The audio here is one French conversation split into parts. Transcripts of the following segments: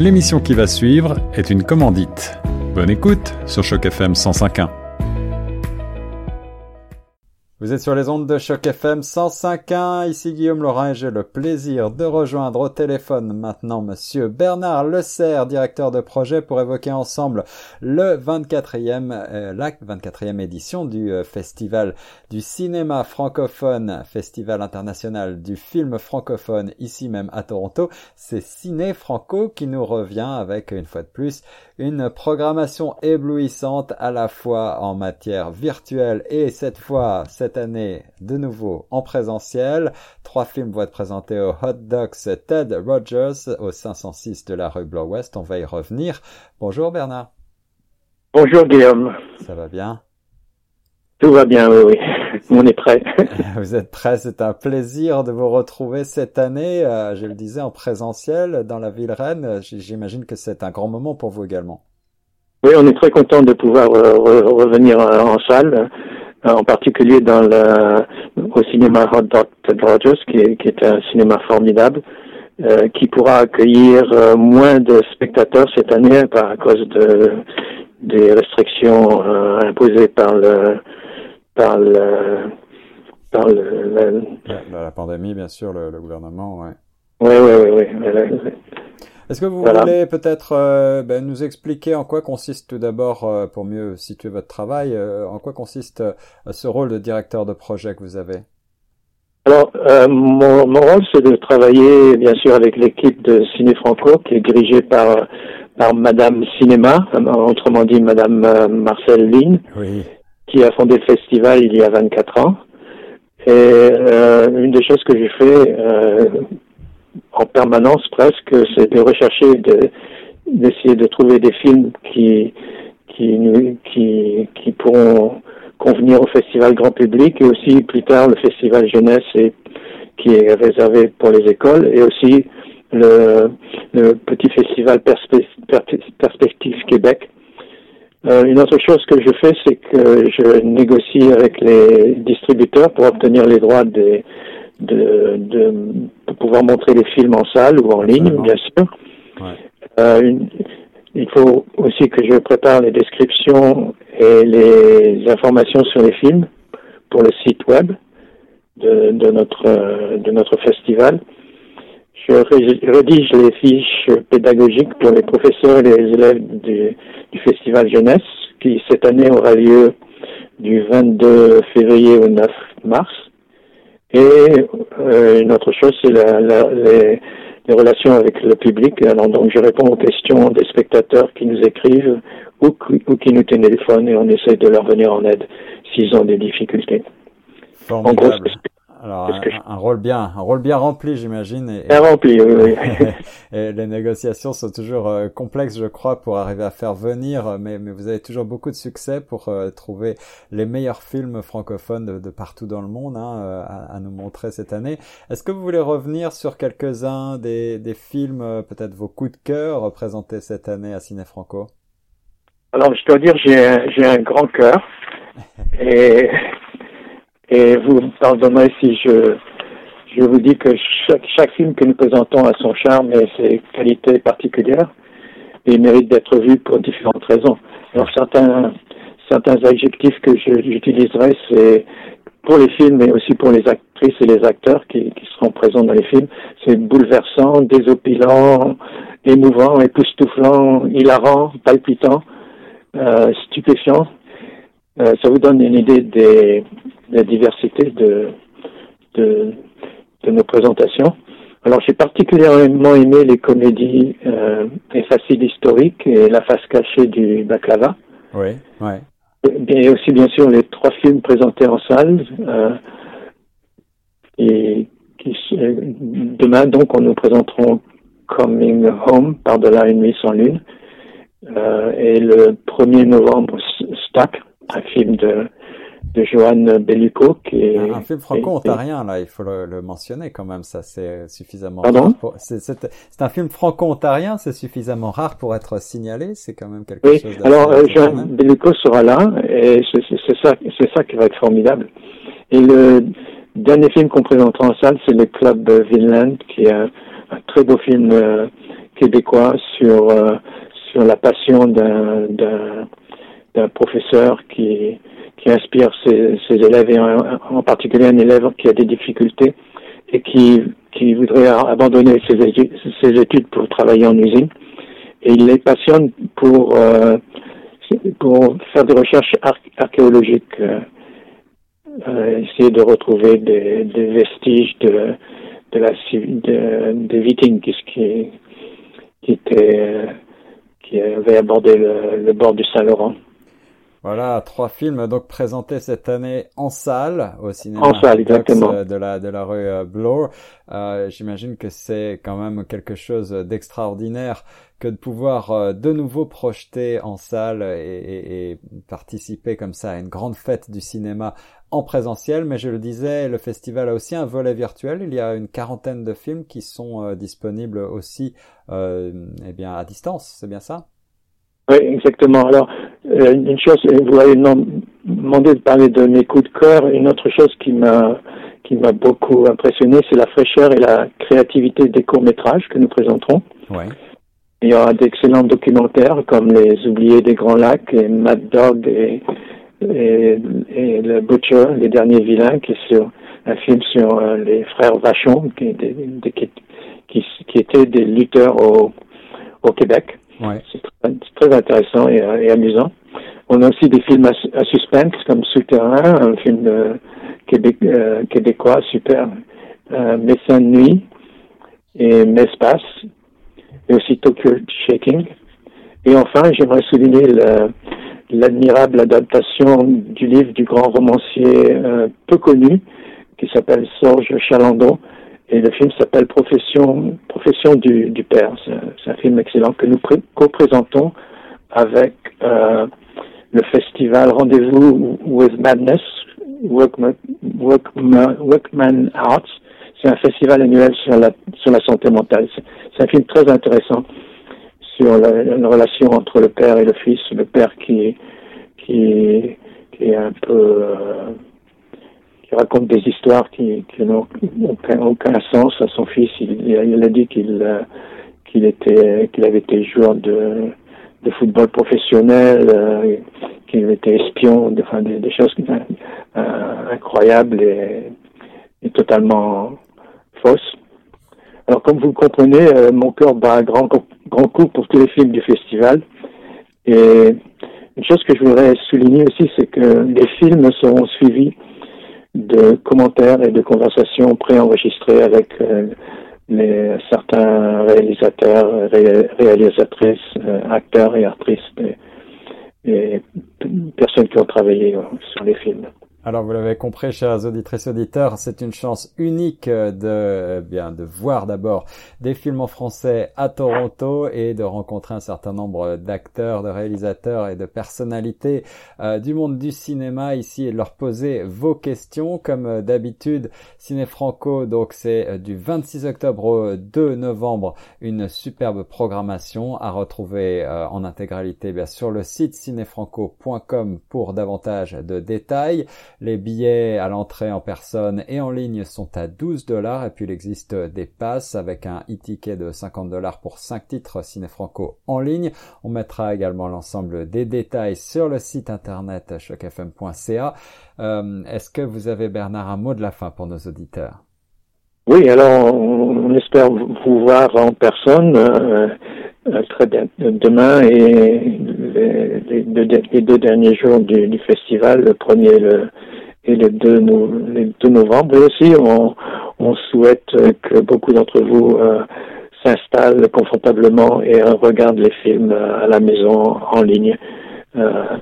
L'émission qui va suivre est une commandite. Bonne écoute sur Choc FM 105.1. Vous êtes sur les ondes de Choc FM 105.1, ici Guillaume Laurin et j'ai le plaisir de rejoindre au téléphone maintenant monsieur Bernard Lecerf, directeur de projet pour évoquer ensemble le 24e, euh, la 24e édition du euh, festival du cinéma francophone, festival international du film francophone ici même à Toronto. C'est Ciné Franco qui nous revient avec une fois de plus une programmation éblouissante à la fois en matière virtuelle et cette fois, cette cette année de nouveau en présentiel. Trois films vont être présentés au Hot Dogs Ted Rogers au 506 de la rue Blow-West. On va y revenir. Bonjour Bernard. Bonjour Guillaume. Ça va bien? Tout va bien, oui, oui. On est prêt. vous êtes prêt. C'est un plaisir de vous retrouver cette année, euh, je le disais, en présentiel dans la ville Rennes. J'imagine que c'est un grand moment pour vous également. Oui, on est très content de pouvoir euh, revenir euh, en salle. Euh, en particulier dans le, au cinéma Hot Dog Rogers, qui est, qui est un cinéma formidable, euh, qui pourra accueillir euh, moins de spectateurs cette année par, à cause de, des restrictions euh, imposées par le par le par le, la, la, pandémie, bien sûr, le, le gouvernement, ouais. Oui, oui, oui, oui. Est-ce que vous voulez peut-être euh, ben, nous expliquer en quoi consiste tout d'abord, euh, pour mieux situer votre travail, euh, en quoi consiste ce rôle de directeur de projet que vous avez? Alors, mon, mon, rôle, c'est de travailler, bien sûr, avec l'équipe de Ciné Franco, qui est dirigée par par Madame Cinéma, autrement dit Madame Marcel Lynn, oui. qui a fondé le festival il y a 24 ans. Et une des choses que j'ai fait en permanence presque, c'est de rechercher, de, d'essayer de trouver des films qui, qui, pourront convenir au festival grand public et aussi plus tard le festival jeunesse qui est réservé pour les écoles et aussi le, le petit festival Perspective Québec. Euh, une autre chose que je fais, c'est que je négocie avec les distributeurs pour obtenir les droits des, de, de, pouvoir montrer les films en salle ou en ligne, bien sûr. Ouais. Euh, une, il faut aussi que je prépare les descriptions et les informations sur les films pour le site web de, de notre de notre festival. Je rédige les fiches pédagogiques pour les professeurs et les élèves du, du festival jeunesse qui cette année aura lieu du 22 février au 9 mars. Et euh, une autre chose, c'est la, la, les, les, relations avec le public. Alors, donc, je réponds aux questions des spectateurs qui nous écrivent ou, ou qui nous téléphonent et on essaie de leur venir en aide s'ils ont des difficultés. Formidable. En gros, alors un, un, rôle bien, un rôle bien rempli, j'imagine. Et, bien rempli, oui. oui. et les négociations sont toujours euh, complexes, je crois, pour arriver à faire venir. Mais, mais vous avez toujours beaucoup de succès pour euh, trouver les meilleurs films francophones de, de partout dans le monde hein, euh, à, à, nous montrer cette année. Est-ce que vous voulez revenir sur quelques-uns des, des films, euh, peut-être vos coups de cœur présentés cette année à Ciné Franco? Alors, je dois dire, j'ai j'ai un grand cœur et et vous me pardonnerez si je, je vous dis que chaque, chaque film que nous présentons a son charme et ses qualités particulières et mérite d'être vu pour différentes raisons. Alors certains, certains adjectifs que j'utiliserai, c'est pour les films, mais aussi pour les actrices et les acteurs qui, qui seront présents dans les films. C'est bouleversant, désopilant, émouvant, époustouflant, hilarant, palpitant, euh, stupéfiant. Euh, ça vous donne une idée des, la diversité de, de, de nos présentations. Alors j'ai particulièrement aimé les comédies euh, et faciles historiques et La face cachée du baklava. Oui, oui. Et aussi bien sûr les trois films présentés en salle. Euh, et qui, demain donc on nous présenterons Coming Home par-delà une nuit sans lune. Euh, et le 1er novembre Stack, un film de de Johan Bellico, qui est un, film franco-ontarien là, il faut le, le, mentionner quand même, ça c'est suffisamment. Pardon C'est un film franco-ontarien, c'est suffisamment rare pour être signalé, c'est quand même quelque oui. chose. Alors euh, Johan Bellico sera là et c'est ça, ça qui va être formidable. Et le dernier film qu'on présentera en salle, c'est le Club Vinland, qui est un, un très beau film euh, québécois sur sur la passion d'un d'un professeur qui qui inspire ses, élèves et en, particulier un élève qui a des difficultés et qui qui voudrait abandonner ses études, ses études pour travailler en usine et il les passionne pour pour faire des recherches archéologiques euh, essayer de retrouver des, vestiges de, de la de, des Vikings qui, qui était qui avait abordé le bord du Saint-Laurent. Voilà, trois films donc présentés cette année en salle au cinéma en salle, exactement. de la de la rue euh, Bloor. Euh, J'imagine que c'est quand même quelque chose d'extraordinaire que de pouvoir euh, de nouveau projeter en salle et, et, et, participer comme ça à une grande fête du cinéma en présentiel. Mais je le disais, le festival a aussi un volet virtuel. Il y a une quarantaine de films qui sont euh, disponibles aussi, euh, eh bien à distance. C'est bien ça? Oui, exactement. Alors, euh, une chose, vous avez demandé de parler de mes coups de cœur. Une autre chose qui m'a qui m'a beaucoup impressionné, c'est la fraîcheur et la créativité des courts métrages que nous présenterons. Ouais. Il y aura d'excellents documentaires comme Les Oubliés des Grands Lacs et Mad Dog et, et, et, Le Butcher, Les Derniers Vilains, qui est sur un film sur euh, les frères Vachon, qui, qui, qui, qui étaient des lutteurs au, au Québec. C'est très, intéressant et, et, amusant. On a aussi des films à, à suspense comme Souterrain, un film euh, euh, québécois super, euh, Médecin de nuit et Mespace, et aussi Tokyo Shaking. Et enfin, j'aimerais souligner l'admirable adaptation du livre du grand romancier euh, peu connu qui s'appelle Sorge Chalandon, et le film s'appelle Profession, Profession du, Père. C'est un film excellent que nous co-présentons avec euh, le festival Rendez-vous with Madness, Workman, Arts. C'est un festival annuel sur la, sur la santé mentale. C'est un film très intéressant sur la, la, relation entre le père et le fils. Le père qui, qui, qui est un peu... Euh, qui raconte des histoires qui, n'ont aucun, aucun, sens à son fils. Il, a dit qu'il qu'il était qu'il avait été joueur de, football professionnel, euh, qu'il était espion, enfin, des, choses euh, incroyables et, et, totalement fausses. Alors comme vous le comprenez, euh, mon cœur bat un grand grand coup pour tous les films du festival. Et une chose que je voudrais souligner aussi, c'est que les films seront suivis de commentaires et de conversations préenregistrées avec euh, les, certains réalisateurs, ré, réalisatrices, euh, acteurs et et, et, personnes qui ont travaillé euh, sur les films. Alors vous l'avez compris, chers auditrices auditeurs, c'est une chance unique de eh bien de voir d'abord des films en français à Toronto et de rencontrer un certain nombre d'acteurs, de réalisateurs et de personnalités euh, du monde du cinéma ici et de leur poser vos questions comme d'habitude. Ciné Franco, donc c'est euh, du 26 octobre au 2 novembre une superbe programmation à retrouver euh, en intégralité bien sur le site cinéfranco.com pour davantage de détails. Les billets à l'entrée en personne et en ligne sont à 12 dollars et puis il existe des passes avec un e-ticket de 50 dollars pour 5 titres Ciné Franco en ligne. On mettra également l'ensemble des détails sur le site internet chocfm.ca. Euh, Est-ce que vous avez Bernard un mot de la fin pour nos auditeurs? Oui, alors on espère vous voir en personne. Euh, très bien demain et les, deux, derniers jours du, festival, le premier le, et le 2, le 2 novembre. Et aussi, on, on souhaite que beaucoup d'entre vous euh, s'installent confortablement et euh, regardent les films à la maison en ligne. Euh,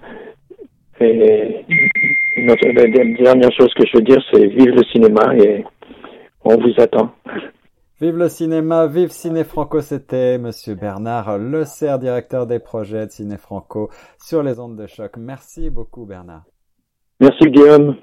et notre, la dernière chose que je veux dire, c'est vive le cinéma et on vous attend. Vive le cinéma, vive Ciné Franco, c'était Monsieur Bernard Le Serre, directeur des projets de Ciné Franco sur les ondes de choc. Merci beaucoup Bernard. Merci Guillaume.